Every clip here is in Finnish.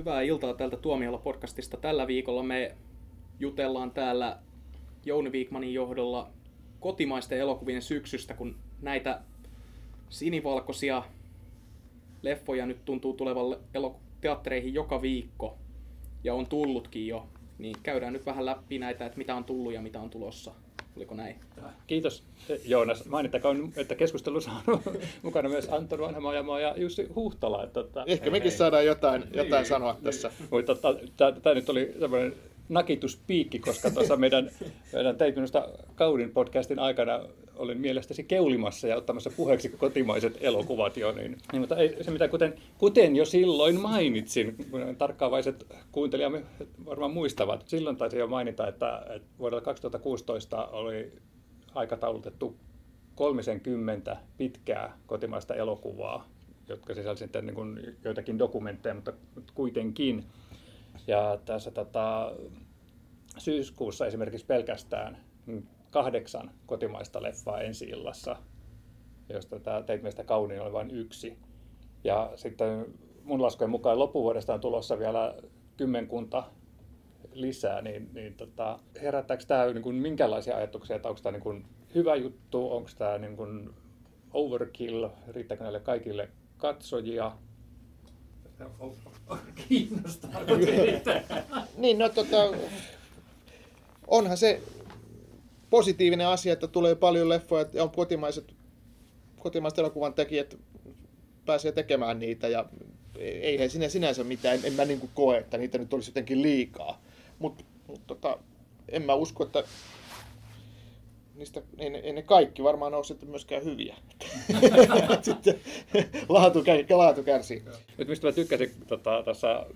Hyvää iltaa tältä Tuomiolla podcastista. Tällä viikolla me jutellaan täällä Jouni Viikmanin johdolla kotimaisten elokuvien syksystä, kun näitä sinivalkoisia leffoja nyt tuntuu tulevan teattereihin joka viikko ja on tullutkin jo, niin käydään nyt vähän läpi näitä, että mitä on tullut ja mitä on tulossa. Oliko näin? Kiitos Joonas. Mainittakoon, että keskustelussa on mukana myös Antto Vanhamaa ja Jussi Huhtala. Että, tota, Ehkä mekin hei. saadaan jotain, jotain sanoa tässä. Mutta tota, tämä nyt oli semmoinen nakituspiikki, koska tuossa meidän, meidän teit minusta kaudin podcastin aikana olin mielestäsi keulimassa ja ottamassa puheeksi kotimaiset elokuvat jo. Niin, niin mutta ei, se mitä kuten, kuten jo silloin mainitsin, tarkkaavaiset kuuntelijamme varmaan muistavat, silloin taisi jo mainita, että, että vuodella 2016 oli aikataulutettu 30 pitkää kotimaista elokuvaa, jotka sisälsivät niin kuin joitakin dokumentteja, mutta kuitenkin. Ja tässä tota, syyskuussa esimerkiksi pelkästään kahdeksan kotimaista leffaa ensi illassa, josta tämä Teit meistä kauniin oli vain yksi. Ja sitten mun laskujen mukaan loppuvuodesta on tulossa vielä kymmenkunta lisää, niin, niin tota, herättääkö tämä niin kuin minkälaisia ajatuksia, että onko tämä niin kuin hyvä juttu, onko tämä niin kuin overkill, riittääkö näille kaikille katsojia? Kiinnostaa. niin, no tota, onhan se positiivinen asia, että tulee paljon leffoja ja on kotimaiset, kotimaiset elokuvan tekijät pääsee tekemään niitä ja eihän sinä sinänsä mitään, en, en mä niin koe, että niitä nyt olisi jotenkin liikaa. Mutta mut, tota, en mä usko, että niistä, ei, ei ne kaikki varmaan ole sitten myöskään hyviä. sitten laatu, laatu kärsii. Nyt mistä mä tykkäsin tota, tässä,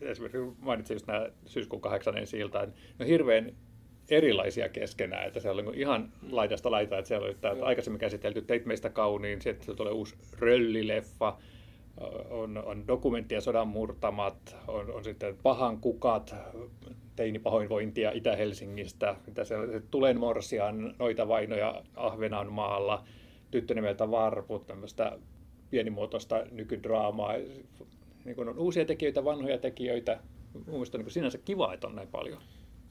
esimerkiksi mainitsin just nämä syyskuun kahdeksannen siltaan, no hirveän erilaisia keskenään, että se on ihan laidasta laitaa, että siellä oli tämä aikaisemmin käsitelty Teit meistä kauniin, sitten tulee uusi röllileffa, on, on dokumenttia sodan murtamat, on, on sitten pahan kukat, teinipahoinvointia Itä-Helsingistä, mitä se on, Tulenmorsian, noita vainoja Ahvenanmaalla, tyttö nimeltä Varput, tämmöistä pienimuotoista nykydraamaa. Niin on uusia tekijöitä, vanhoja tekijöitä. Mielestäni niin sinänsä kiva, että on näin paljon.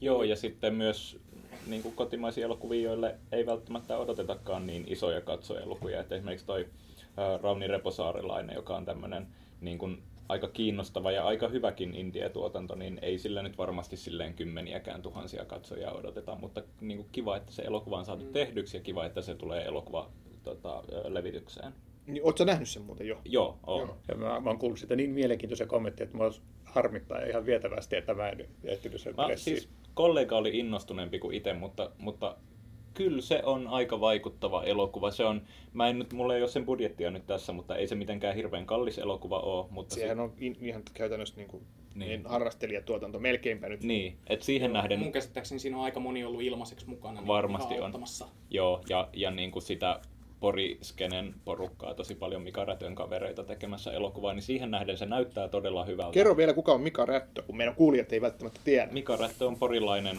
Joo, ja sitten myös niin kuin kotimaisia elokuvia, joille ei välttämättä odotetakaan niin isoja katsojalukuja. Että esimerkiksi toi ää, Rauni Reposaarilainen, joka on tämmöinen niin kuin aika kiinnostava ja aika hyväkin indie-tuotanto, niin ei sillä nyt varmasti silleen kymmeniäkään tuhansia katsojia odoteta, mutta niin kuin kiva, että se elokuva on saatu mm. tehdyksi ja kiva, että se tulee elokuva tota, levitykseen. Niin, ootko nähnyt sen muuten jo? Joo, on. Joo. Ja mä, mä oon kuullut sitä niin mielenkiintoisia kommentteja, että mä harmittaa ihan vietävästi, että mä en ehtinyt sen mä, siis kollega oli innostuneempi kuin itse, mutta, mutta kyllä se on aika vaikuttava elokuva. Se on, mä en nyt, mulla ei ole sen budjettia nyt tässä, mutta ei se mitenkään hirveän kallis elokuva ole. Mutta Siihen se... on ihan käytännössä niin kuin niin. niin harrastelijatuotanto melkeinpä nyt. Niin, että siihen Joo, nähden... Mun käsittääkseni siinä on aika moni ollut ilmaiseksi mukana. Niin varmasti on. Joo, ja, ja niin kuin sitä Poriskenen porukkaa, tosi paljon Mika Rätön kavereita tekemässä elokuvaa, niin siihen nähden se näyttää todella hyvältä. Kerro vielä, kuka on Mika Rättö, kun meidän kuulijat ei välttämättä tiedä. Mika Rättö on porilainen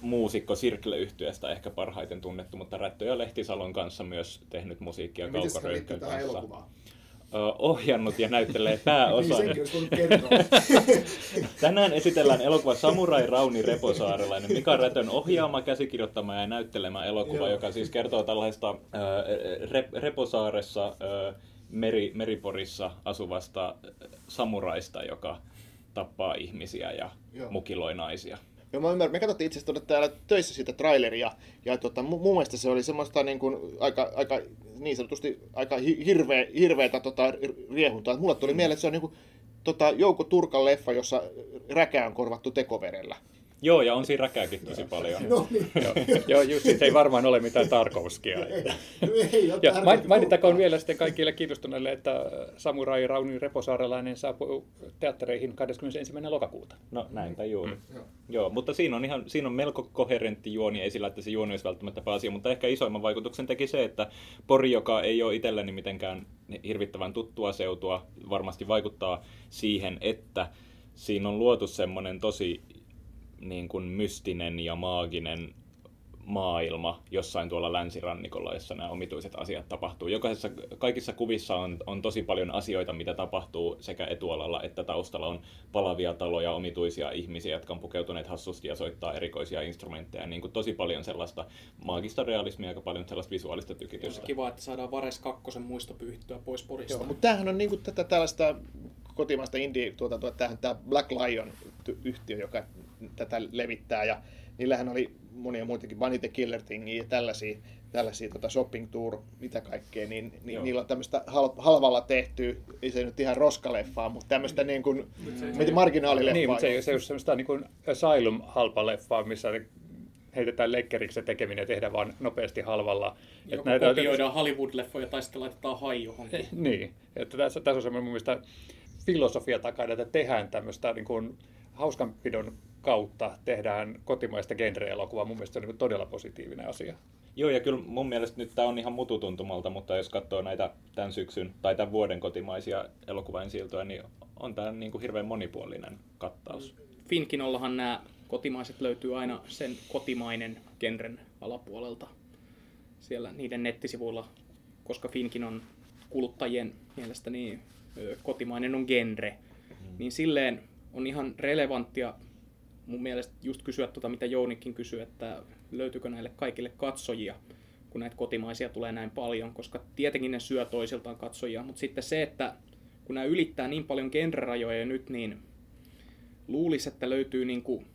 muusikko Sirkle-yhtiöstä ehkä parhaiten tunnettu, mutta Rättö ja Lehtisalon kanssa myös tehnyt musiikkia no, Kauko kanssa. Elokuvaan? Ohjannut ja näyttelee pääosan. Tänään esitellään elokuva Samurai Rauni Reposaarelainen, Mika Rätön ohjaama, käsikirjoittama ja näyttelemä elokuva, Joo. joka siis kertoo tällaista Re, Reposaaressa meri, Meriporissa asuvasta samuraista, joka tappaa ihmisiä ja Joo. mukiloi naisia. Joo, mä ymmärrän. Me katsottiin itse asiassa täällä töissä sitä traileria, ja tota, mun mielestä se oli semmoista niin kuin, aika, aika, niin sanotusti aika hirveä, hirveätä tota, riehuntaa. Mulle tuli mm. mieleen, että se on niin kuin, tota, Jouko Turkan leffa, jossa räkä on korvattu tekoverellä. Joo, ja on siinä räkääkin tosi paljon. no niin. joo, joo, just se ei varmaan ole mitään Tarkovskia. ei, ja mainittakoon vielä sitten kaikille kiinnostuneille, että Samurai Rauni Reposaarelainen saapuu teattereihin 21. lokakuuta. No näinpä juuri. Mm. Joo. joo. mutta siinä on, ihan, siinä on melko koherentti juoni, ei sillä, että se juoni olisi välttämättä pääasia, mutta ehkä isoimman vaikutuksen teki se, että Pori, joka ei ole itselleni mitenkään hirvittävän tuttua seutua, varmasti vaikuttaa siihen, että siinä on luotu semmoinen tosi niin kuin mystinen ja maaginen maailma jossain tuolla länsirannikolla, jossa nämä omituiset asiat tapahtuu. Jokaisessa, kaikissa kuvissa on, on tosi paljon asioita, mitä tapahtuu sekä etualalla että taustalla. On palavia taloja, omituisia ihmisiä, jotka on pukeutuneet hassusti ja soittaa erikoisia instrumentteja. Niin kuin tosi paljon sellaista maagista realismia, aika paljon sellaista visuaalista tykitystä. Kiva, että saadaan Vares kakkosen muisto pyyhittyä pois Porista. Joo, mutta tämähän on niinku tätä tällaista kotimaista indie-tuotantoa. Tämähän tämä Black Lion-yhtiö, joka tätä levittää. Ja niillähän oli monia muitakin, Bunny the Killer Thingia ja tällaisia, tällaisia tota shopping tour, mitä kaikkea, niin, niin niillä on tämmöistä hal, halvalla tehty, ei se nyt ihan roskaleffaa, mutta tämmöistä niin kuin, mm. marginaalileffaa. Niin, mutta se, ei, se ei ole semmoista niin kuin Asylum-halpaleffaa, missä heitetään lekkeriksi tekeminen ja tehdään vaan nopeasti halvalla. Joko että näitä, kopioidaan Hollywood-leffoja tai sitten laitetaan hai johonkin. niin, että tässä, tässä on semmoinen mun mielestä filosofia takana, että tehdään tämmöistä niin kuin hauskanpidon kautta tehdään kotimaista genre-elokuvaa. Mun mielestä se on niin todella positiivinen asia. Joo, ja kyllä mun mielestä nyt tämä on ihan mututuntumalta, mutta jos katsoo näitä tämän syksyn tai tämän vuoden kotimaisia elokuvain siltoja, niin on tämä niin kuin hirveän monipuolinen kattaus. Finkinollahan nämä kotimaiset löytyy aina sen kotimainen genren alapuolelta siellä niiden nettisivuilla, koska Finkin on kuluttajien mielestä niin kotimainen on genre, mm. niin silleen on ihan relevanttia mun mielestä just kysyä tuota, mitä Jounikin kysyi, että löytyykö näille kaikille katsojia, kun näitä kotimaisia tulee näin paljon, koska tietenkin ne syö toisiltaan katsojia, mutta sitten se, että kun nämä ylittää niin paljon genrerajoja nyt, niin luulisi, että löytyy niin kuin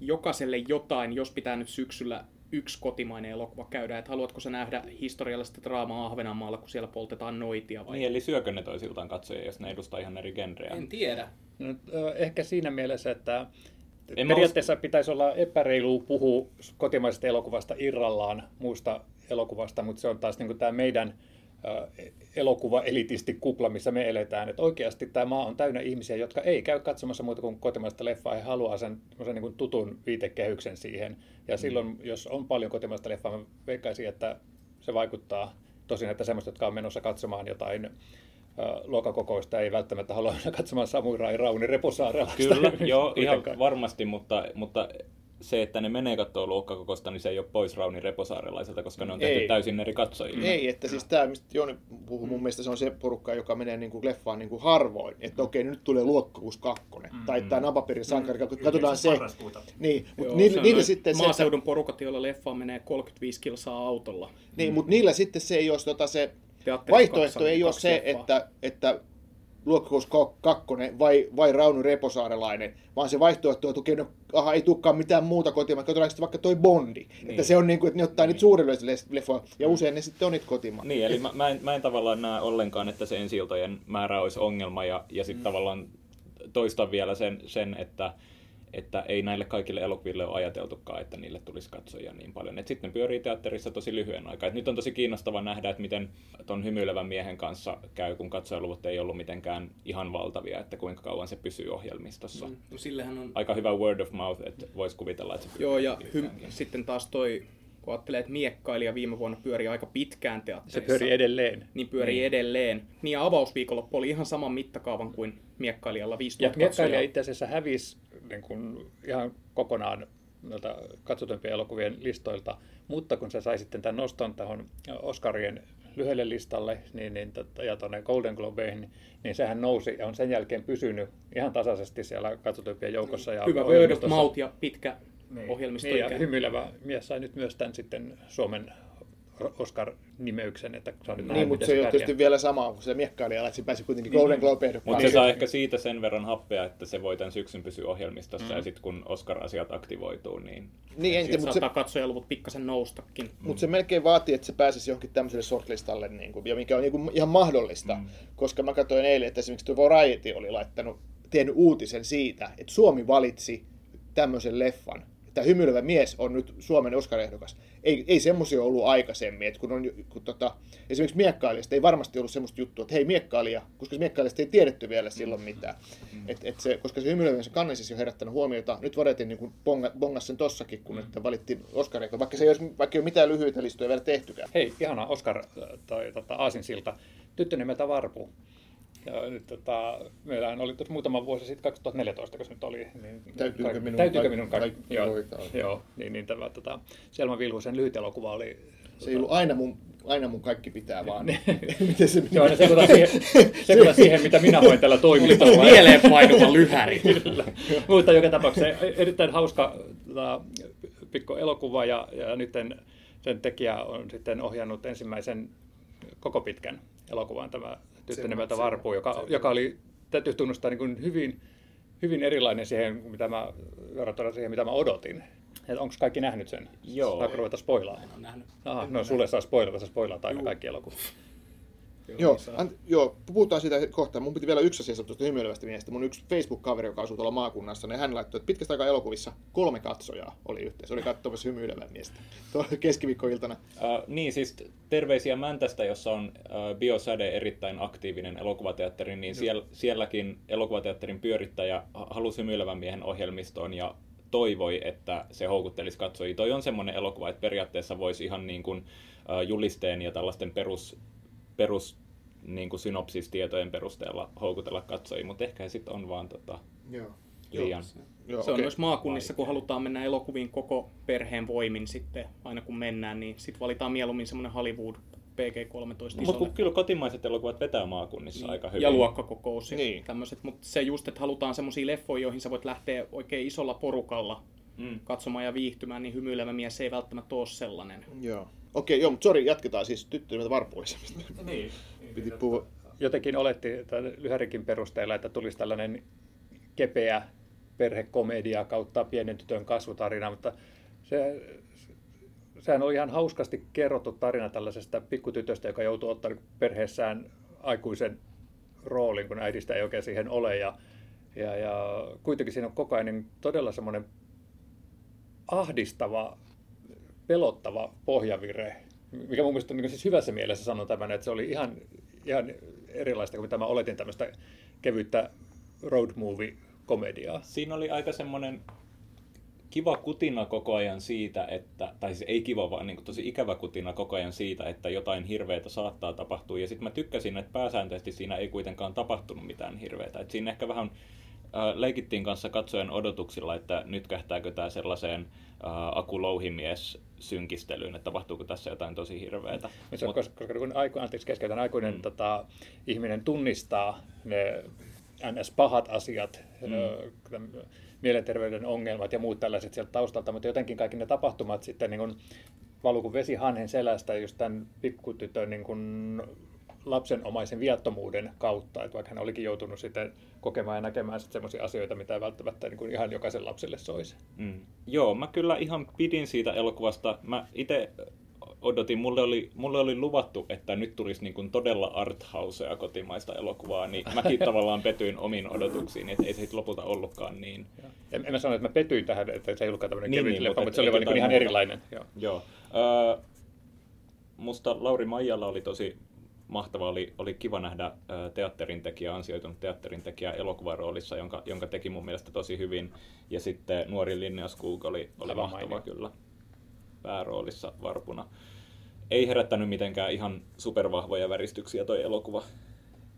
jokaiselle jotain, jos pitää nyt syksyllä yksi kotimainen elokuva käydä, että haluatko sä nähdä historiallista draamaa Ahvenanmaalla, kun siellä poltetaan noitia vai? Niin, eli syökö ne toisiltaan katsojia, jos ne edustaa ihan eri genrejä? En tiedä. No, ehkä siinä mielessä, että en periaatteessa os... pitäisi olla epäreilu puhua kotimaisesta elokuvasta irrallaan muusta elokuvasta, mutta se on taas niin kuin tämä meidän elokuva-elitisti kupla, missä me eletään. Että oikeasti tämä maa on täynnä ihmisiä, jotka ei käy katsomassa muuta kuin kotimaista leffaa. He haluaa sen, sen niin kuin tutun viitekehyksen siihen. Ja mm. silloin, jos on paljon kotimaista leffaa, mä veikkaisin, että se vaikuttaa tosin, että semmoista, jotka on menossa katsomaan jotain luokakokoista ei välttämättä halua katsomaan Samurai Rauni Reposaarella. Kyllä, joo, ihan varmasti, mutta, mutta se, että ne menee katsoa luokkakokosta, niin se ei ole pois Rauni Reposaarelaiselta, koska ne on tehty ei. täysin eri katsojille. Ei, että siis tämä, mistä Jooni puhuu, mun mielestä se on se porukka, joka menee niin kuin leffaan niin kuin harvoin. Että okei, nyt tulee luokkakuus kakkonen. Mm. Tai tämä napapirin sankari, mm. katsotaan se. Niin, mutta niillä, niillä sitten maaseudun se, että... porukat, joilla leffaan menee 35 kilsaa autolla. Niin, mm. mutta niillä sitten se ei ole tota, se vaihtoehto ei ole se, että, että luokkakuus kakkonen vai, vai Raunu Reposaarelainen, vaan se vaihtoehto on, että no, aha, ei tulekaan mitään muuta kotimaan, katsotaan sitten vaikka toi Bondi. Niin. Että se on niin kuin, että ne ottaa niin. niitä suurille leffoja, ja usein ne sitten on niitä kotimaan. Niin, eli mä, mä, en, mä en tavallaan näe ollenkaan, että se ensi määrä olisi ongelma, ja, ja sitten mm. tavallaan toistan vielä sen, sen että että ei näille kaikille elokuville ole ajateltukaan, että niille tulisi katsojia niin paljon. Et sitten pyörii teatterissa tosi lyhyen aikaa. Et nyt on tosi kiinnostava nähdä, että miten tuon hymyilevän miehen kanssa käy, kun katsojaluvut ei ollut mitenkään ihan valtavia, että kuinka kauan se pysyy ohjelmistossa. Mm, no sillähän on... Aika hyvä word of mouth, että voisi kuvitella, että se Joo, ja hy- sitten taas toi kun ajattelee, että miekkailija viime vuonna pyöri aika pitkään teatterissa. Se pyöri edelleen. Niin pyöri niin. edelleen. Niin ja avausviikonloppu oli ihan saman mittakaavan kuin miekkailijalla 5000 Ja miekkailija itse asiassa hävisi niin kuin ihan kokonaan noilta katsotuimpien elokuvien listoilta, mutta kun se sai sitten tämän noston tähän Oscarien lyhyelle listalle niin, niin, ja tuonne Golden Globeihin, niin, niin sehän nousi ja on sen jälkeen pysynyt ihan tasaisesti siellä katsotuimpien joukossa. Ja Hyvä word of mouth ja pitkä niin, ohjelmisto. Niin, ja hymyilevä mies sai nyt myös tämän sitten Suomen Oscar-nimeyksen. Että saa nyt niin, mutta se ei ole tietysti vielä sama kuin se miekkailija, että se pääsi kuitenkin niin, Golden globe Mutta se saa ehkä siitä sen verran happea, että se voi tämän syksyn pysyä ohjelmistossa, mm. ja sitten kun Oscar-asiat aktivoituu, niin... Niin, entä, mutta saattaa se... katsojaluvut pikkasen noustakin. Mm. Mutta se melkein vaatii, että se pääsisi johonkin tämmöiselle shortlistalle, niin kuin, ja mikä on niin kuin ihan mahdollista. Mm. Koska mä katsoin eilen, että esimerkiksi tuo Variety oli laittanut, tehnyt uutisen siitä, että Suomi valitsi tämmöisen leffan, tämä hymyilevä mies on nyt Suomen Oscar-ehdokas. Ei, ei semmoisia ollut aikaisemmin, että kun on kun tota, esimerkiksi miekkailijasta ei varmasti ollut semmoista juttua, että hei miekkailija, koska miekkailijasta ei tiedetty vielä silloin mitään. Mm. Et, et se, koska se hymyilevä se kanne siis on herättänyt huomiota. Nyt varettiin niin bonga, bongas sen tossakin, kun mm. että valittiin oscar vaikka se ei olisi, vaikka ei ole mitään lyhyitä listoja vielä tehtykään. Hei, ihana Oscar, toi, tota, Aasinsilta. Tyttö nimeltä Varpu Ja nyt, tota, meillähän oli tuossa muutama vuosi sitten, 2014, kun se nyt oli. Niin, Täytyykö minun täytyykö minun kaikki, kaikki joo, hoitaa? joo, niin, niin tämä tota, Selma Vilhusen lyhyt elokuva oli Se ei ollut aina mun, aina mun kaikki pitää vaan. Miten se Se on aina sekoita siihen, sekoita siihen, mitä minä hoin tällä toimistolla. Mieleen painuva lyhäri. Mutta joka tapauksessa erittäin hauska tota, pikku elokuva ja, ja nyt sen tekijä on sitten ohjannut ensimmäisen koko pitkän elokuvan tämä tyttö nimeltä Varpu, joka, semmoinen. joka oli, täytyy tunnustaa, niin kuin hyvin, hyvin erilainen siihen, mitä mä, verrattuna siihen, mitä mä odotin. Onko kaikki nähnyt sen? Joo. Saako ruveta spoilaamaan? En ole nähnyt. Aha, no sulle saa spoilata, sä spoilaat aina kaikki elokuvat. Joo, an, joo, puhutaan siitä kohta. Mun piti vielä yksi asia sanoa tuosta hymyilevästä miehestä. Mun yksi Facebook-kaveri, joka asuu tuolla maakunnassa, niin hän laittoi, että pitkästä aikaa elokuvissa kolme katsojaa oli yhteensä. Oli katsomassa hymyilevää miestä. Keskiviikkoiltana. Uh, niin, siis terveisiä Mäntästä, jossa on uh, Biosäde erittäin aktiivinen elokuvateatteri, niin siellä, sielläkin elokuvateatterin pyörittäjä ha- halusi hymyilevän miehen ohjelmistoon ja toivoi, että se houkuttelisi katsojia. Toi on semmoinen elokuva, että periaatteessa voisi ihan niin kuin, julisteen ja tällaisten perus, perus niin kuin synopsistietojen perusteella houkutella katsojia, mutta ehkä sitten on vaan tota, Joo. liian... Joo, Se on okei. myös maakunnissa, kun halutaan mennä elokuviin koko perheen voimin sitten, aina kun mennään, niin sitten valitaan mieluummin semmoinen Hollywood PG-13 Mutta isolle. kun kyllä kotimaiset elokuvat vetää maakunnissa Niin. aika hyvin. Ja luokkakokous ja Niin. niin. tämmöiset, mutta se just, että halutaan semmoisia leffoja, joihin sä voit lähteä oikein isolla porukalla Mm. katsomaan ja viihtymään, niin hymyilevä mies ei välttämättä ole sellainen. Joo. Okei, joo, mutta sori, jatketaan siis tyttö nimeltä Varpu oli se, mistä Niin. piti puhua. jotenkin oletti tämän lyhärikin perusteella, että tulisi tällainen kepeä perhekomedia kautta pienen tytön kasvutarina, mutta se, sehän oli ihan hauskasti kerrottu tarina tällaisesta pikkutytöstä, joka joutuu ottaa niin perheessään aikuisen roolin, kun äidistä ei oikein siihen ole. Ja, ja, ja kuitenkin siinä on koko ajan niin todella semmoinen ahdistava, pelottava pohjavire, mikä mun mielestä niin siis hyvässä mielessä sanon tämän, että se oli ihan, ihan erilaista kuin mitä mä oletin tämmöistä kevyttä road movie-komediaa. Siinä oli aika semmoinen kiva kutina koko ajan siitä, että, tai siis ei kiva, vaan niin tosi ikävä kutina koko ajan siitä, että jotain hirveätä saattaa tapahtua. Ja sitten mä tykkäsin, että pääsääntöisesti siinä ei kuitenkaan tapahtunut mitään hirveätä. Et siinä ehkä vähän äh, leikittiin kanssa katsojan odotuksilla, että nyt kähtääkö tämä sellaiseen äh, Aku Louhimies synkistelyyn, että tapahtuuko tässä jotain tosi hirveätä. Se, koska, koska kun aiku, anteeksi keskeytän, aikuinen mm. tota, ihminen tunnistaa ne NS-pahat asiat, mm. ö, mielenterveyden ongelmat ja muut tällaiset sieltä taustalta, mutta jotenkin kaikki ne tapahtumat sitten niin kuin valuu kuin vesi hanhen selästä just tämän pikkutytön niin kuin lapsenomaisen viattomuuden kautta, että vaikka hän olikin joutunut sitten kokemaan ja näkemään sitten sellaisia asioita, mitä ei välttämättä niin kuin ihan jokaisen lapselle soisi. Mm. Joo, mä kyllä ihan pidin siitä elokuvasta. Mä itse odotin, mulle oli, mulle oli luvattu, että nyt tulisi niin kuin todella arthousea kotimaista elokuvaa, niin mäkin tavallaan petyin omiin odotuksiin, että ei se lopulta ollutkaan niin. En, en mä sano, että mä petyin tähän, että se ei ollutkaan tämmöinen Niin, kevyt niin, leffa, mutta mutta se oli vaan niin ihan muuta. erilainen. Joo. Joo. Öö, musta Lauri Maijalla oli tosi mahtava, oli, oli kiva nähdä teatterin tekijä, ansioitunut teatterin tekijä elokuvaroolissa, jonka, jonka teki mun mielestä tosi hyvin. Ja sitten nuori Linnea Skog oli, oli Aivan mahtava mainio. kyllä pääroolissa varpuna. Ei herättänyt mitenkään ihan supervahvoja väristyksiä toi elokuva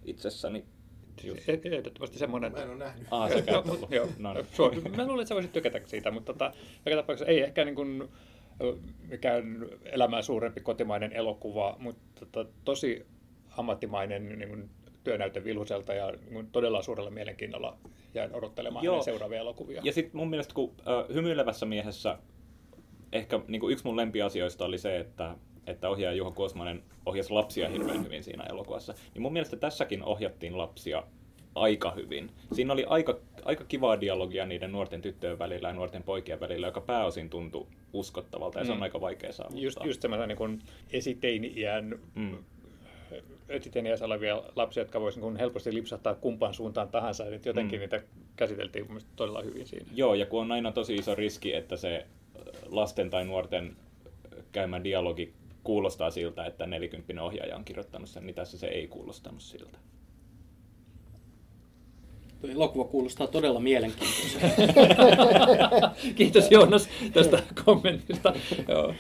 itsessäni. Just. E- Ehdottomasti semmoinen. Mä en ole nähnyt. Ah, et ollut. joo. No niin. Suo- Mä luulen, että sä voisit tykätä siitä, mutta tota, joka tapauksessa ei ehkä niin kuin, mikään elämää suurempi kotimainen elokuva, mutta tota, tosi ammattimainen niin kuin, työnäyte Vilhuselta ja niin kuin, todella suurella mielenkiinnolla jäin odottelemaan Joo. seuraavia elokuvia. Ja sitten mun mielestä, kun äh, hymyilevässä miehessä ehkä niin kuin yksi mun lempiasioista oli se, että, että ohjaaja Juho Kuosmanen ohjasi lapsia hirveän hyvin siinä elokuvassa. Niin mun mielestä tässäkin ohjattiin lapsia aika hyvin. Siinä oli aika, aika kivaa dialogia niiden nuorten tyttöjen välillä ja nuorten poikien välillä, joka pääosin tuntui uskottavalta ja se on Mm. aika vaikea saavuttaa. Just, just semmoinen niin esiteini-iän Mm. Esiteini olevia lapsia, jotka voisivat niin helposti lipsahtaa kumpaan suuntaan tahansa. Nyt jotenkin Mm. niitä käsiteltiin todella hyvin siinä. Joo, ja kun on aina tosi iso riski, että se lasten tai nuorten käymä dialogi kuulostaa siltä, että nelikymppinen ohjaaja on kirjoittanut sen, niin tässä se ei kuulostanut siltä. Tuo elokuva kuulostaa todella mielenkiintoiselta. Kiitos Joonas tästä kommentista. Joo.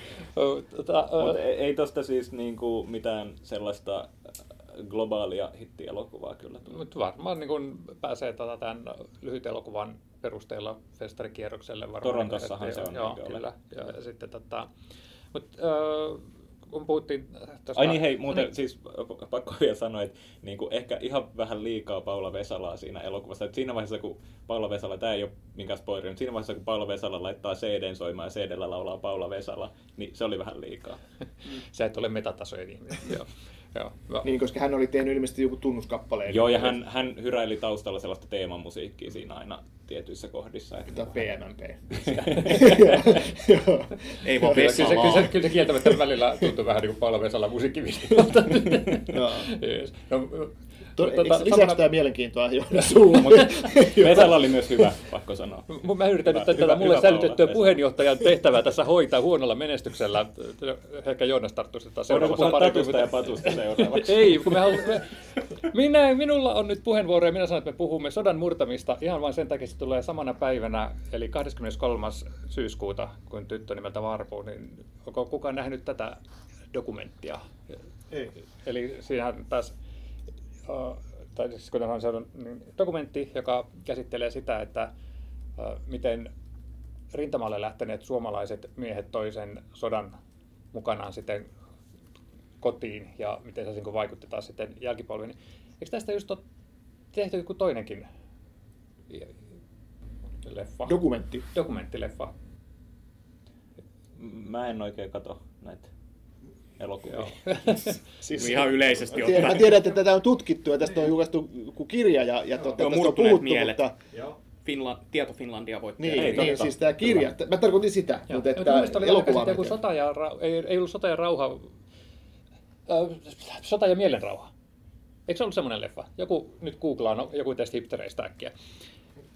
Tota, ö, Mutta ei, tosta siis niinku mitään sellaista globaalia hittielokuvaa kyllä. Mutta varmaan niin kun pääsee tota, tämän lyhyt elokuvan perusteella festarikierrokselle varmaan. Torontossahan se on, Joo, ole? kyllä. Ja, ja sitten tota, mut, äh, kun puhuttiin tästä... Ai niin hei, muuten niin. siis pakko vielä sanoa, että niin kuin ehkä ihan vähän liikaa Paula Vesalaa siinä elokuvassa. Et siinä vaiheessa, kun Paula Vesala, tämä ei ole minkään spoileri, mutta siinä vaiheessa, kun Paula Vesala laittaa CDn soimaan ja CDllä laulaa Paula Vesala, niin se oli vähän liikaa. Sä et ole metatasojen ihminen. joo. Joo. Niin, koska hän oli tehnyt ilmeisesti joku tunnuskappaleen. Joo, ja hän, hän hyräili taustalla sellaista teemamusiikkia siinä aina tietyissä kohdissa. Että... Tämä PMMP. Joo. Ei vaan Kyllä, kyllä, se, kyllä, se, kyllä se kieltämättä välillä tuntuu vähän niin kuin Paula Vesala musiikkivideolta. Joo. yes. no, To, tota, tota, lisäksi samana- tämä mielenkiintoa sulla? Mutta Vesala oli myös hyvä, pakko sanoa. Mä yritän nyt tätä hyvä, mulle hyvä sälytettyä Paula. puheenjohtajan tehtävää tässä hoitaa huonolla menestyksellä. Ehkä Joonas tarttuisi tätä Voidaanko seuraavassa puhua pari tatusta ja patusta seuraavaksi? Ei, kun me haluamme... Minä, minulla on nyt puheenvuoro ja minä sanon, että me puhumme sodan murtamista ihan vain sen takia, että se tulee samana päivänä, eli 23. syyskuuta, kun tyttö nimeltä Varpu, niin onko kukaan nähnyt tätä dokumenttia? Ei. Eli siinähän taas, tai siis kuten on sanonut, niin dokumentti, joka käsittelee sitä, että miten rintamalle lähteneet suomalaiset miehet toisen sodan mukanaan sitten kotiin ja miten se niin vaikutti taas sitten jälkipolviin. Eikö tästä just ole tehty joku toinenkin leffa? Dokumentti. Dokumenttileffa. Mä en oikein kato näitä elokuvia. Siis, Ihan yleisesti mä tiedän, mä ottaen. tiedän, että tätä on tutkittu ja tästä on julkaistu kirja ja, ja Joo, tästä on puhuttu, mielet. mutta Finla- Tieto Finlandia voitti. niin, Ei, niin totta. siis tämä kirja, mä tarkoitin sitä, Joo. mutta että oli elokuva on sota ja rau- ei, ei ollut sota ja rauha, äh, sota ja mielenrauha. Eikö se ollut semmoinen leffa? Joku nyt googlaa, no, joku teistä hipstereistä äkkiä.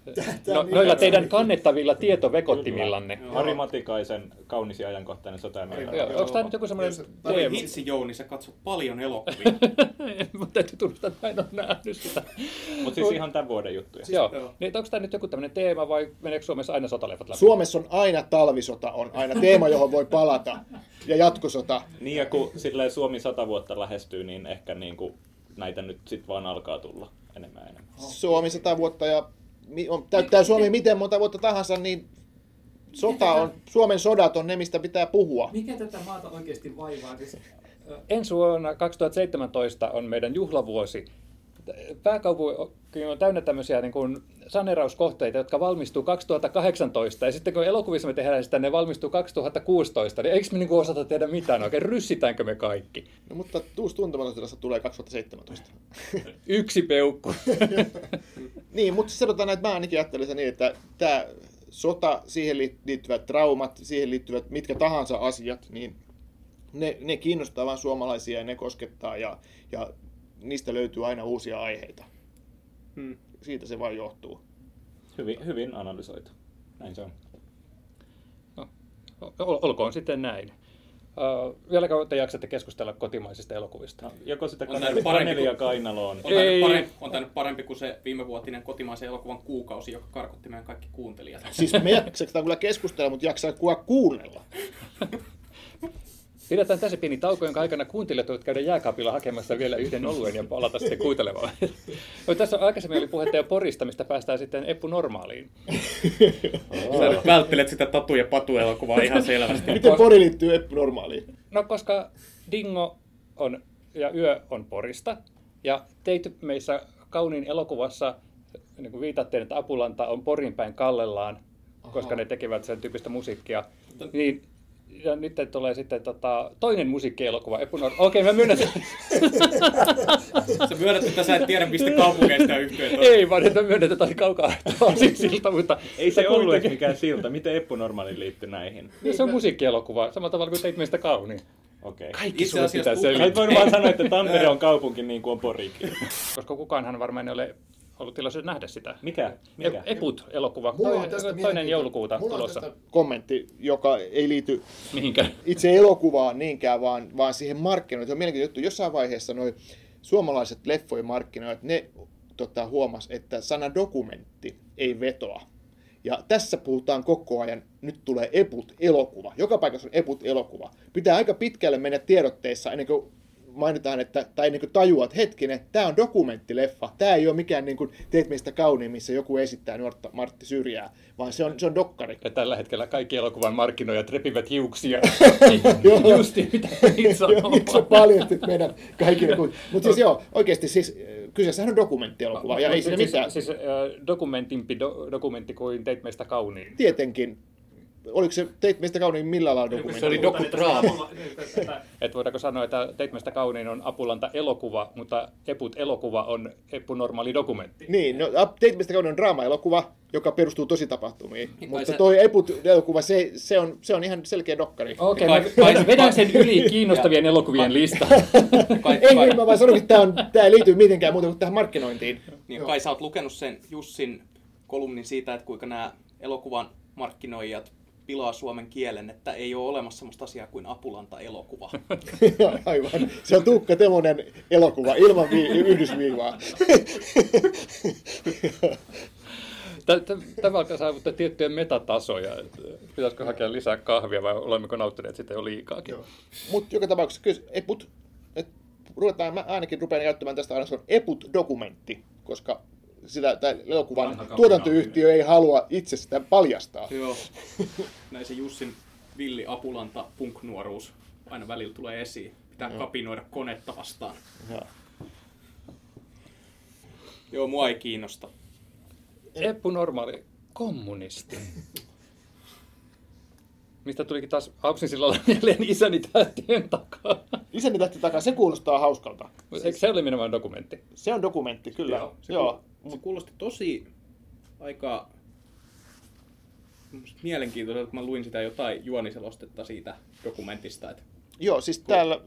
No, niin noilla hyvä. teidän kannettavilla tietovekottimillanne. Ari Matikaisen kaunis ja ajankohtainen sota ja onko tämä nyt joku semmoinen Oi teema? hitsi Jouni, sä katsot paljon elokuvia. Mutta täytyy tunnustaa, että en ole nähnyt sitä. Mutta siis ihan tämän vuoden juttuja. Joo. Joo. Niin, onko tämä nyt joku tämmöinen teema vai meneekö Suomessa aina sotaleffat läpi? Suomessa on aina talvisota, on aina teema, johon voi palata. Ja jatkosota. Niin ja kun silleen Suomi sata vuotta lähestyy, niin ehkä niin kuin näitä nyt sitten vaan alkaa tulla enemmän ja enemmän. Suomi sata vuotta ja on, täyttää Suomi miten monta vuotta tahansa, niin sota on, Suomen sodat on ne, mistä pitää puhua. Mikä tätä maata oikeasti vaivaa? Siis, Ensi vuonna 2017 on meidän juhlavuosi. Pääkaupunki on täynnä tämmöisiä niin kuin saneerauskohteita, jotka valmistuu 2018, ja sitten kun elokuvissa me tehdään sitä, ne valmistuu 2016, niin eikö me niin kuin osata tehdä mitään oikein? Ryssitäänkö me kaikki? No, mutta uusi tuntematontilassa tulee 2017. Yksi peukku. niin, mutta sanotaan, että mä ainakin ajattelen sen niin, että tämä sota, siihen liittyvät traumat, siihen liittyvät mitkä tahansa asiat, niin ne, ne kiinnostaa vain suomalaisia ja ne koskettaa ja, ja niistä löytyy aina uusia aiheita. Hmm. Siitä se vain johtuu. Hyvin, hyvin analysoitu. Näin se on. No, ol- olkoon sitten näin. Uh, vieläkö te jaksatte keskustella kotimaisista elokuvista? No, joko sitä On Kanelia kuin- kainaloon. On tämä, parempi, on tää nyt parempi kuin se viimevuotinen kotimaisen elokuvan kuukausi, joka karkotti meidän kaikki kuuntelijat. Siis me jaksetaan kyllä keskustella, mutta jaksaa kuka kuunnella. Pidetään tässä pieni tauko, jonka aikana kuuntelijat voivat käydä jääkaapilla hakemassa vielä yhden oluen ja palata sitten kuuntelemaan. No, tässä aikaisemmin oli puhetta jo Porista, mistä päästään sitten Eppu Normaaliin. Sä nyt välttelet sitä Tatu ja Patu-elokuvaa ihan selvästi. Miten Pori liittyy Eppu normaaliin? No koska Dingo on ja Yö on Porista, ja teit meissä kauniin elokuvassa niin kuin viitattiin, että Apulanta on Porin päin kallellaan, koska ne tekevät sen tyyppistä musiikkia. Niin, ja nyt tulee sitten tota, toinen musiikkielokuva, Eppu Nor- Okei, mä myönnän, että Sä myönnät, että sä et tiedä, mistä kaupungeista yhtiöt on. Ei, vaan että myönnän, että tämä oli kaukaa siltä, mutta Ei se kuitenkin- ollut edes mikään silta. Miten Eppu Normaali liittyy näihin? Niin, se on musiikkielokuva, samalla tavalla kuin teit meistä kauniin. Okei. Kaikki Itse sulle asiassa pitää tu- Sä voinut vaan sanoa, että Tampere on kaupunki niin kuin on Porikin. Koska kukaanhan varmaan ei ole ollut tilaisuus nähdä sitä. Mikä? Mikä? E- Eput-elokuva, toinen, joulukuuta mulla on tulossa. tästä- Kommentti, joka ei liity Mihinkään? itse elokuvaan niinkään, vaan, vaan siihen markkinointiin. Se on mielenkiintoinen juttu. Jossain vaiheessa noi suomalaiset leffojen markkinoijat, ne tota, huomas, että sana dokumentti ei vetoa. Ja tässä puhutaan koko ajan, nyt tulee eput elokuva. Joka paikassa on eput elokuva. Pitää aika pitkälle mennä tiedotteissa ennen kuin mainitaan, että, tai niin kuin tajuat, että hetkinen, tämä on dokumenttileffa. Tämä ei ole mikään niin kuin, teet meistä kauniin, missä joku esittää nuorta Martti Syrjää, vaan se on, se on dokkari. Ja tällä hetkellä kaikki elokuvan markkinoijat repivät hiuksia. Justi mitä niin Joo, Miksi sä paljastit meidän kaikille? Mutta siis joo, oikeasti siis äh, kyseessähän on dokumenttielokuva, ja ei siinä siis, mitään. Siis, äh, dokumentimpi do, dokumentti kuin teit meistä kauniin. Tietenkin. Oliko se teit meistä kauniin millä lailla dokumentti? Se oli dokudraama. Et voidaanko sanoa, että teit meistä kauniin on Apulanta elokuva, mutta Eput elokuva on Eppu normaali dokumentti. Niin, no, Teit meistä kauniin on draama-elokuva, joka perustuu tositapahtumiin. Niin, Mutta se- toi Eput-elokuva, se, se, on, se on ihan selkeä dokkari. Okei, Kai- okay, kai- vedän, vedän sen yli kiinnostavien elokuvien listaan. Kai, Ei, kai, niin, mä vaan sanoin, että tämä ei liity mitenkään muuta kuin tähän markkinointiin. niin, kai sä oot lukenut sen Jussin kolumnin siitä, että kuinka nämä elokuvan markkinoijat pilaa suomen kielen, että ei ole olemassa sellaista asiaa kuin Apulanta-elokuva. Aivan. Se on Tuukka Temonen elokuva ilman vi- yhdysviivaa. Tä- tä- Tämä alkaa saavuttaa tiettyjä metatasoja. Pitäisikö hakea lisää kahvia vai olemmeko nauttineet sitä jo liikaakin? Mutta joka tapauksessa kyllä Eput, et, ruvetaan, mä ainakin rupean käyttämään tästä aina, se on Eput-dokumentti, koska sitä tämä elokuvan Vanha tuotantoyhtiö ei halua itse sitä paljastaa. Joo. Näin se Jussin villi Apulanta punknuoruus aina välillä tulee esiin. Pitää kapinoida konetta vastaan. Joo. Joo, mua ei kiinnosta. Eppu normaali kommunisti. Mistä tulikin taas Auksinsilalla mieleen isäni tähtien takaa. Isäni tähti takaa, se kuulostaa hauskalta. Eikö se ole nimenomaan dokumentti? Se on dokumentti, kyllä. Joo, se, Joo. Se kuulosti tosi aika mielenkiintoiselta, kun mä luin sitä jotain juoniselostetta siitä dokumentista. Että Joo, siis täällä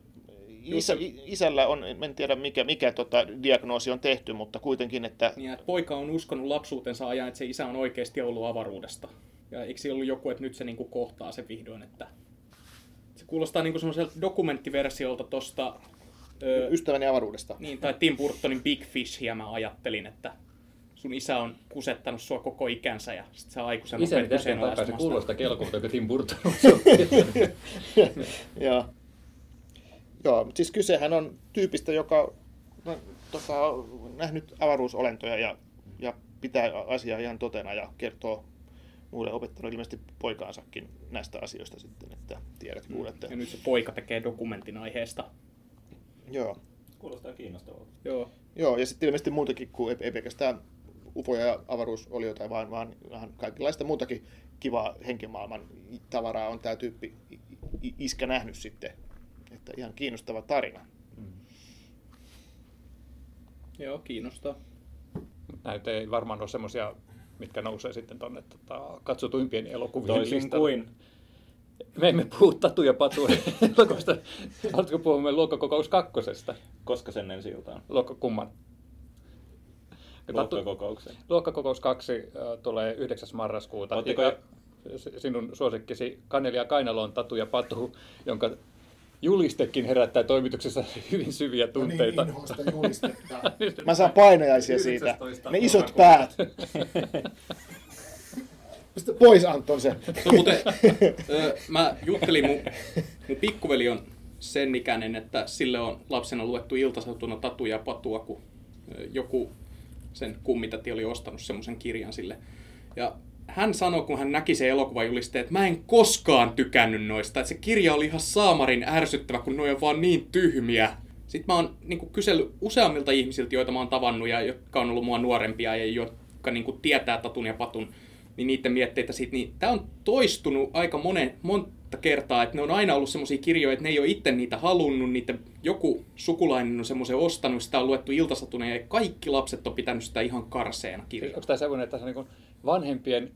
isä, isällä on, en tiedä mikä, mikä tota, diagnoosi on tehty, mutta kuitenkin, että Niin, että poika on uskonut lapsuutensa ajan, että se isä on oikeasti ollut avaruudesta. Ja eikö se ollut joku, että nyt se niinku kohtaa sen vihdoin, että se kuulostaa niinku semmoiselta dokumenttiversiolta tosta, ö, ystäväni avaruudesta. niin, tai Tim Burtonin Big Fishia mä ajattelin, että sun isä on kusettanut sua koko ikänsä ja sit sä aikuisena Isäni rupeat tähtien takaa, se kuulostaa kelkulta, joka Tim Burton on Joo. Joo, mutta siis kysehän on tyypistä, joka no, tota, on nähnyt avaruusolentoja ja, ja pitää asiaa ihan totena ja kertoo muille opettanut ilmeisesti poikaansakin näistä asioista sitten, että tiedät kuulette. Ja nyt se poika tekee dokumentin aiheesta. Joo. Kuulostaa kiinnostavalta. Joo. Joo, ja sitten ilmeisesti muutakin kuin ei, ei pelkästään ufoja ja avaruusolioita, vaan, vaan ihan kaikenlaista muutakin kivaa henkimaailman tavaraa on tämä tyyppi iskä nähnyt sitten. Että ihan kiinnostava tarina. Joo, kiinnostaa. Näitä ei varmaan ole semmoisia, mitkä nousee sitten tuonne tota, katsotuimpien elokuvien Toisin listalle. kuin Me emme puhu Tatu ja Patu elokuvasta. Haluatko puhua luokkakokous kakkosesta? koska sen ensi iltaan Luokkakumman. Luokkakokouksen. Luokkakokous 2 äh, tulee 9. marraskuuta. Ootteko- Ja sinun suosikkisi Kanelia Kainalon Tatu ja Patu, jonka julistekin herättää toimituksessa hyvin syviä tunteita. No niin, Mä saan painajaisia siitä. 19. Ne isot päät. Pistä pois Anton se. No, muuten, ö, mä juttelin, mun, mun pikkuveli on sen ikäinen, että sille on lapsena luettu iltasatuna tatuja ja patua, kun joku sen kummitäti oli ostanut semmoisen kirjan sille. Ja hän sanoi, kun hän näki sen elokuvajulisteen, että mä en koskaan tykännyt noista. Että se kirja oli ihan saamarin ärsyttävä, kun ne on vaan niin tyhmiä. Sitten mä oon niin kysellyt useammilta ihmisiltä, joita mä oon tavannut ja jotka on ollut mua nuorempia ja jotka niin tietää tatun ja patun, niin niiden mietteitä siitä, niin tämä on toistunut aika monen, monta kertaa, että ne on aina ollut semmoisia kirjoja, että ne ei ole itse niitä halunnut, niiden joku sukulainen on semmoisen ostanut, sitä on luettu iltasatuna ja kaikki lapset on pitänyt sitä ihan karseena kirjaa. Onko tämä sellainen, että tässä on niin vanhempien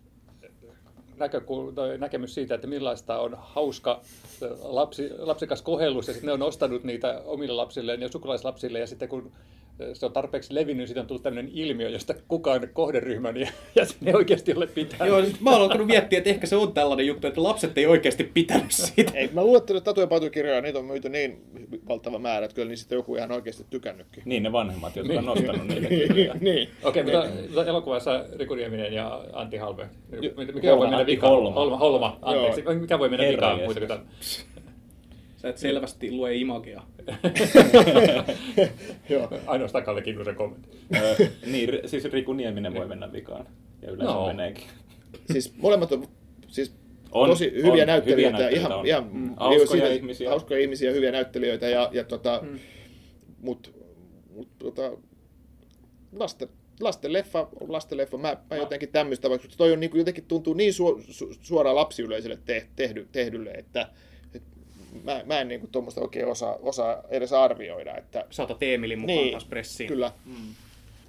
tai näkemys siitä, että millaista on hauska lapsi, lapsikas kohellus, ja sitten ne on ostanut niitä omille lapsilleen ja sukulaislapsille, ja sitten kun se on tarpeeksi levinnyt, siitä on tullut tämmöinen ilmiö, josta kukaan kohderyhmän ja, ja ne oikeasti ole pitänyt. Joo, sit mä oon alkanut miettiä, että ehkä se on tällainen juttu, että lapset ei oikeasti pitänyt siitä. Ei, mä luulen, että Tatu ja Patu-kirjoja, niitä on myyty niin valtava määrä, että kyllä niistä joku ihan oikeasti tykännytkin. Niin ne vanhemmat, jotka on nostanut niitä kirjoja. niin. Okei, mutta, mutta elokuvassa Riku Nieminen ja Antti Halve. Mikä Holma, voi mennä vikaan? Holma. Holma, Holma anteeksi. Mikä voi mennä vikaan? Muuta kuin tämän? Sä et selvästi lue imagea. Joo. Ainoastaan Kalle Kinnusen kommentti. Öö, niin, siis Riku Nieminen voi mennä vikaan. Ja yleensä No. meneekin. Siis molemmat on siis On, tosi hyviä on, näyttelijöitä. hyviä näyttelijöitä ihan, on. ihan Mm. joo, Hauskoja siitä- ihmisiä. Hauskoja ihmisiä, hyviä näyttelijöitä. Ja, ja tota, Mm. mut, mut, tota, lasten, lasten leffa on lasten leffa. Mä, mä jotenkin tämmöistä, vaikka toi on niin kuin, jotenkin tuntuu niin su, su, suoraan lapsiyleisölle te, tehdy, tehdylle, että et mä, mä en niin kuin tuommoista oikein osaa, osaa edes arvioida. Että, Saatat Emilin mukaan Niin, taas pressiin. kyllä.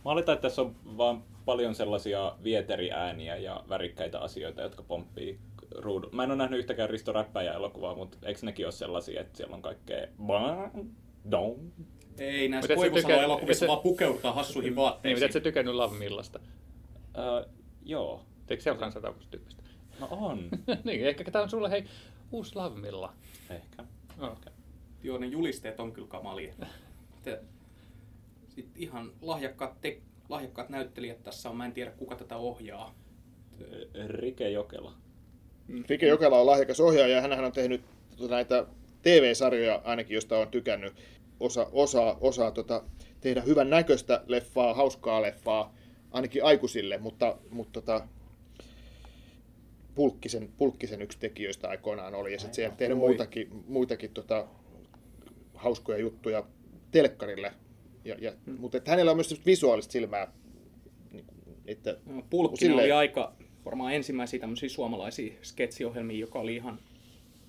Mä oletan, että tässä on vaan paljon sellaisia vieteriääniä ja värikkäitä asioita, jotka pomppii ruudu. Mä en ole nähnyt yhtäkään Risto Räppäjä elokuvaa, mutta eikö nekin ole sellaisia, että siellä on kaikkea bang, dong. Ei näissä Miten sä Koivusalo tykkää- elokuvissa et sä- vaan pukeudutaan hassuihin Niin, vaatteisiin. mitä et sä tykännyt Lavmillasta? Öö, joo, Eikö se ole kanssa tämmöistä tyyppistä? no on. niin, ehkä tämä on sulle hei uusi Lavmilla. Ehkä. No. Joo, ne julisteet on kyllä kamalia. Sitten ihan lahjakkaat, te- lahjakkaat näyttelijät tässä on, mä en tiedä kuka tätä ohjaa. Rike Jokela. Rike Jokela on lahjakas ohjaaja ja hän on tehnyt tota näitä TV-sarjoja ainakin, josta on tykännyt. Osa, osaa, osaa tota, tehdä hyvän näköistä leffaa, hauskaa leffaa, ainakin aikuisille, mutta, mutta tota, Pulkkisen, Pulkkisen yksi tekijöistä aikoinaan oli. Ja sitten siellä tehdä muitakin, muitakin tota, hauskoja juttuja telkkarille. Ja, ja, Hmm. Mutta että hänellä on myös visuaalista silmää. niin Että, Pulkkinen Silleen- oli aika varmaan ensimmäisiä tämmöisiä suomalaisia sketsiohjelmia, joka oli ihan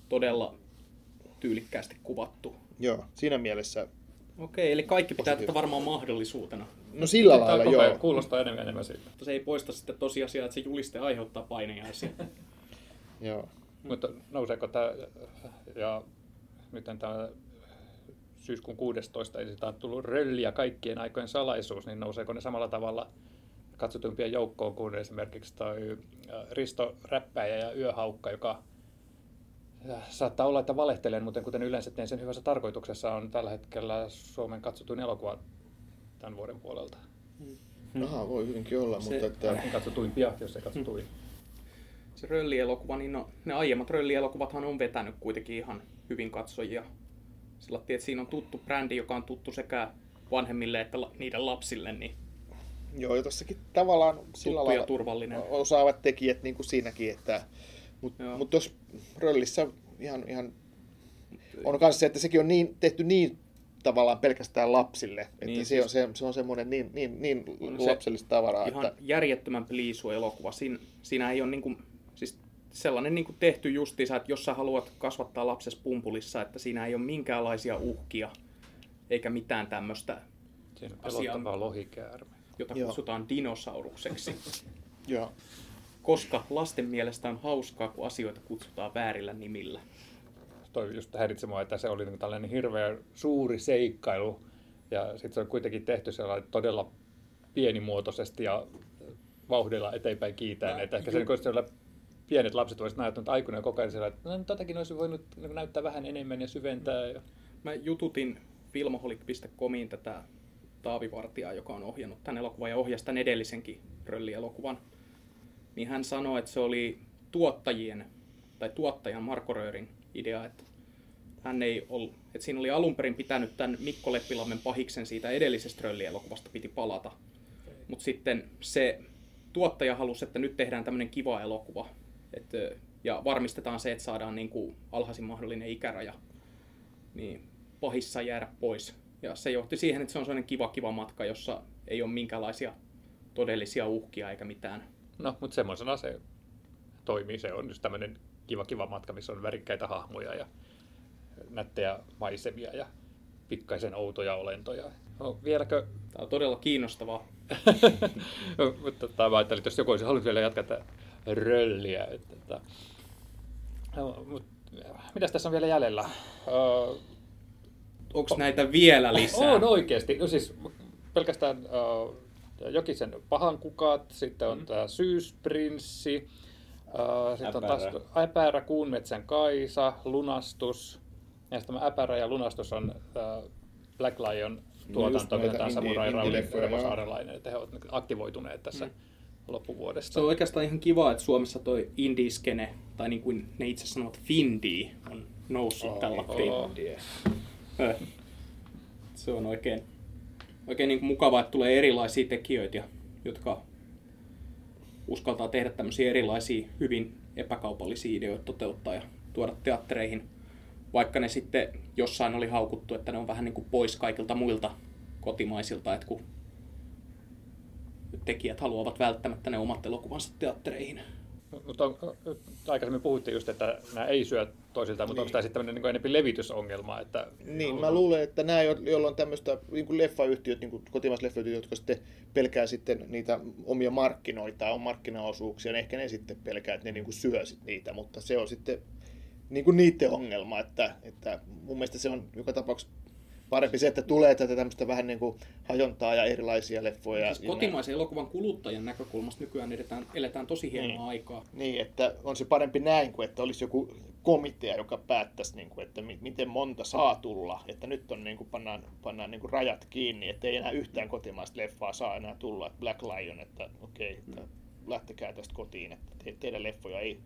todella tyylikkäästi kuvattu. joo, siinä mielessä, Okei, eli kaikki pitää tätä varmaan mahdollisuutena. No sillä Tää on lailla joo. Kuulostaa enemmän ja enemmän siltä. Mutta se ei poista sitten tosiasiaa, että se juliste aiheuttaa painejaisia. joo. Mutta nouseeko tämä, ja nyt tämä syyskuun 16, eli siitä on tullut rölliä kaikkien aikojen salaisuus, niin nouseeko ne samalla tavalla katsotumpien joukkoon kuin esimerkiksi toi Risto Räppäjä ja Yöhaukka, joka saattaa olla, että valehtelen, mutta kuten yleensä teen sen hyvässä tarkoituksessa, on tällä hetkellä Suomen katsotuin elokuva tämän vuoden puolelta. Aha, voi hyvinkin olla, Se- mutta että, katsotuimpia, jos ei katsotuin. Se röllielokuva, niin no, ne aiemmat röllielokuvathan on vetänyt kuitenkin ihan hyvin katsojia. Sillä että siinä on tuttu brändi, joka on tuttu sekä vanhemmille että la- niiden lapsille, niin joo, ja tossakin tavallaan sillä lailla turvallinen. osaavat tekijät niin kuin siinäkin, että, mutta mut tuossa röllissä ihan, ihan on myös se, että sekin on niin, tehty niin tavallaan pelkästään lapsille, että Niin, se, siis- on, se, se on semmoinen niin, niin, niin On se lapsellista tavaraa, Ihan että järjettömän pliisu elokuva. Siinä, siinä ei ole niinku, siis sellainen niinku tehty justiinsa, että jos sä haluat kasvattaa lapses pumpulissa, että siinä ei ole minkäänlaisia uhkia eikä mitään tämmöistä, Siinä on Asia on- pelottavaa lohikäärme. jota Joo. kutsutaan dinosaurukseksi. joo. Koska lasten mielestä on hauskaa, kun asioita kutsutaan väärillä nimillä. Toi just häiritsi mua, että se oli niin tällainen hirveän suuri seikkailu. Ja sitten se on kuitenkin tehty sellainen todella pienimuotoisesti ja vauhdilla eteenpäin kiitäen. Että ehkä se niin siellä pienet lapset olisivat näyttänyt aikuinen koko ajan siellä, että no, totakin olisi voinut niin näyttää vähän enemmän ja syventää. Ja... Mä jututin filmoholic.comiin tätä Taavi Vartijaa, joka on ohjannut tämän elokuvan ja ohjasi tämän edellisenkin röllielokuvan. Niin hän sanoi, että se oli tuottajien tai tuottajan Marko Röörin idea, että hän ei ollut, että siinä oli alun perin pitänyt tämän Mikko Leppilammen pahiksen siitä edellisestä röllielokuvasta piti palata. Mutta sitten se tuottaja halusi, että nyt tehdään tämmöinen kiva elokuva. Et, ja varmistetaan se, että saadaan niin kuin alhaisin mahdollinen ikäraja niin pahissa jäädä pois. Ja se johti siihen, että se on sellainen kiva kiva matka, jossa ei ole minkäänlaisia todellisia uhkia eikä mitään. No, mutta semmoisena se toimii. Se on just tämmöinen kiva kiva matka, missä on värikkäitä hahmoja ja nättejä maisemia ja pikkaisen outoja olentoja. No, vieläkö Tämä on todella kiinnostavaa. No, mutta tota, mä ajattelin, että jos joku olisi halunnut vielä jatkaa tätä rölliä. Että, että, no, mut, mitäs tässä on vielä jäljellä? Uh, Onko näitä vielä lisää? on oikeasti. No siis pelkästään uh, Jokisen pahan kukat, sitten on mm. tämä syysprinssi, sitten on taas Äpärä. Kuunmetsän Kaisa, Lunastus. Ja sitten tämä Äpärä ja Lunastus on uh, Black Lion tuotanto, mitä tämä Samurai Rauli että he ovat aktivoituneet tässä mm. loppuvuodesta. Se on oikeastaan ihan kiva, että Suomessa toi indie-skene, tai niin kuin ne itse sanovat Findie, on noussut tällä Oh, lattiin. oh. Äh. Se on oikein, oikein niin kuin mukavaa, että tulee erilaisia tekijöitä, jotka uskaltaa tehdä tämmöisiä erilaisia hyvin epäkaupallisia ideoita toteuttaa ja tuoda teattereihin. Vaikka ne sitten jossain oli haukuttu, että ne on vähän niin kuin pois kaikilta muilta kotimaisilta, että kun tekijät haluavat välttämättä ne omat elokuvansa teattereihin. Mutta on, aikaisemmin puhuttiin just, että nämä ei syö toisiltaan, mutta Niin. onko tämä sitten tämmöinen niin enempi levitysongelma? Että Niin, mä luulen, että nämä, jo- joilla on tämmöistä niin kuin leffayhtiöt, niin kuin kotimaiset leffayhtiöt, jotka sitten pelkää sitten niitä omia markkinoita, on markkinaosuuksia, niin ehkä ne sitten pelkää, että ne niin kuin syö sit niitä, mutta se on sitten niin kuin niiden ongelma, että, että mun mielestä se on joka tapauksessa parempi se, että tulee tätä tämmöistä vähän niin kuin hajontaa ja erilaisia leffoja. Siis ja kotimaisen elokuvan kuluttajan näkökulmasta nykyään eletään, eletään tosi hienoa Niin. aikaa. Niin, että on se parempi näin kuin että olisi joku komitea, joka päättäisi, niin kuin, että mi- miten monta saa tulla. Että nyt on, niin kuin, pannaan, pannaan niin kuin rajat kiinni, että ei enää yhtään kotimaista leffaa saa enää tulla. Että Black Lion, että okei, että lähtekää tästä kotiin, että te, teidän leffoja ei...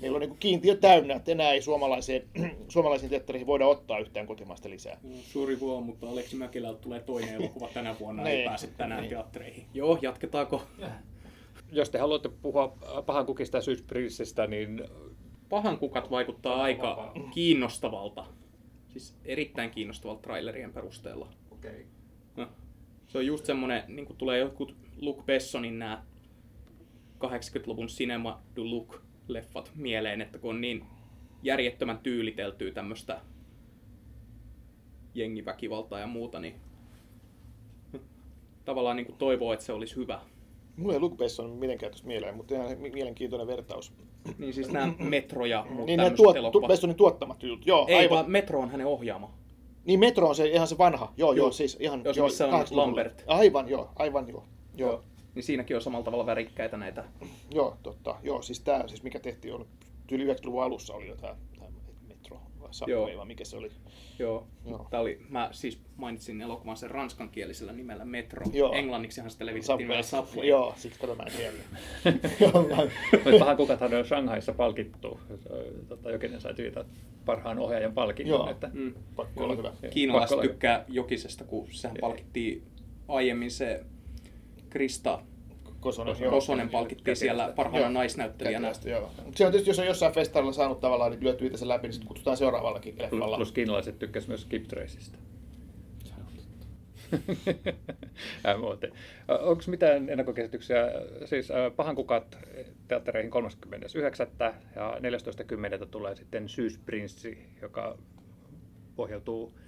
Meillä on niin kiintiö täynnä, että enää ei suomalaiseen, suomalaisiin teattereihin voida ottaa yhtään kotimaista lisää. Suuri vuo, mutta Aleksi Mäkelältä tulee toinen elokuva tänä vuonna, Niin. ei pääse tänään Niin. teattereihin. Joo, jatketaanko? jos te haluatte puhua pahan kukista ja niin Pahan kukat vaikuttaa aika kiinnostavalta. Siis erittäin kiinnostavalta trailerien perusteella. Okei. No, se on just semmonen, niin kuin tulee jotkut Luke Bessonin nämä 80-luvun Cinema du Look-leffat mieleen, että kun on niin järjettömän tyyliteltyä tämmöistä jengiväkivaltaa ja muuta, niin tavallaan niin kuin toivoo, että se olisi hyvä. Mulla ei Luke Besson mitenkään tuossa mieleen, mutta ihan mielenkiintoinen vertaus. Niin siis nämä Metro ja muut Niin nämä tuot, tu, elokuvat. Bessonin tuottamat jutut, joo, Ei, aivan. vaan Metro on hänen ohjaama. Niin Metro on se ihan se vanha, joo, joo, Joo. siis ihan... Joo, se missä on 80-luvulla. Lambert. Aivan, joo, aivan joo. Joo, joo, Niin siinäkin on samalla tavalla värikkäitä näitä. joo totta. Joo, siis tää, siis mikä tehtiin, on yli 90-luvun alussa oli jo tää, tää Metro, vai Subway, Joo. vai mikä se oli. Joo. Joo. Tää oli, mä siis mainitsin elokuvan sen ranskankielisellä nimellä Metro. Joo. Englanniksihan sitä levitettiin nimellä Subway. Joo, siksi kato mä en tiedä. Pahan kukathan on Shanghaissa palkittu. Tota, Jokinen sai tyytä parhaan ohjaajan palkinnon. Joo. Että, Mm. Pakko olla hyvä. Kiinalaiset tykkää Jokisesta, kun sehän palkittiin aiemmin se Krista Kosonen, joo. Kosonen palkittiin siellä parhaana Joo. naisnäyttelijänä. Kätevästi, joo. Mut se on tietysti, jos on jossain festaarilla saanut tavallaan niin lyöty itse läpi, niin sitten kutsutaan seuraavallakin leffalla. plus kiinalaiset tykkäsivät myös Skip Traceista. MOT. Onko mitään ennakkokäsityksiä? Siis Pahan kukat teattereihin 39. ja 14.10. tulee sitten Syysprinssi, joka pohjautuu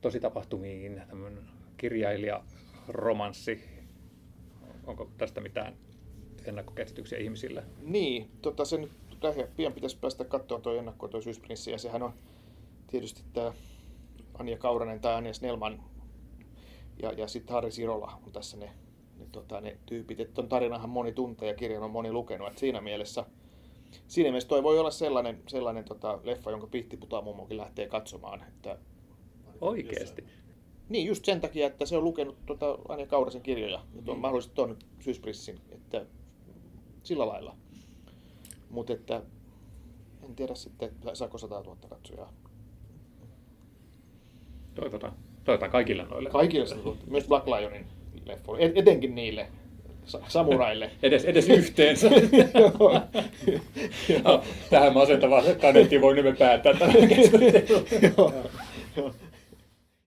tositapahtumiin, tämmöinen kirjailija-romanssi. Onko tästä mitään ennakkokäsityksiä ihmisillä? Niin, tota, se nyt lähiä, pian pitäisi päästä katsomaan tuo ennakko, tuo Syysprinssi, ja sehän on tietysti tämä Anja Kauranen tai Anja Snellman ja, ja sitten Harri Sirola on tässä ne, ne, tota, ne tyypit. Että ton tarinahan moni tuntee ja kirjan on moni lukenut, että siinä mielessä Siinä mielessä toi voi olla sellainen, sellainen tota, leffa, jonka Pihtiputa mummokin lähtee katsomaan. Että, Oikeesti? Niin, just sen takia, että se on lukenut tota, Anja Kaurasen kirjoja, ja tuon, mahdollisesti tuon Syysprinssin, että sillä lailla. Mutta että en tiedä sitten, että saako 100 000 katsojaa. Toivotaan. Toivotaan kaikille noille. Kaikille 100 000, myös Black Lionin leffoille, et- etenkin niille sa- samuraille. Edes, edes yhteensä. Joo. No, tähän masentavaan kaneettiin voi me päättää tämän keskustelun. Joo. Joo.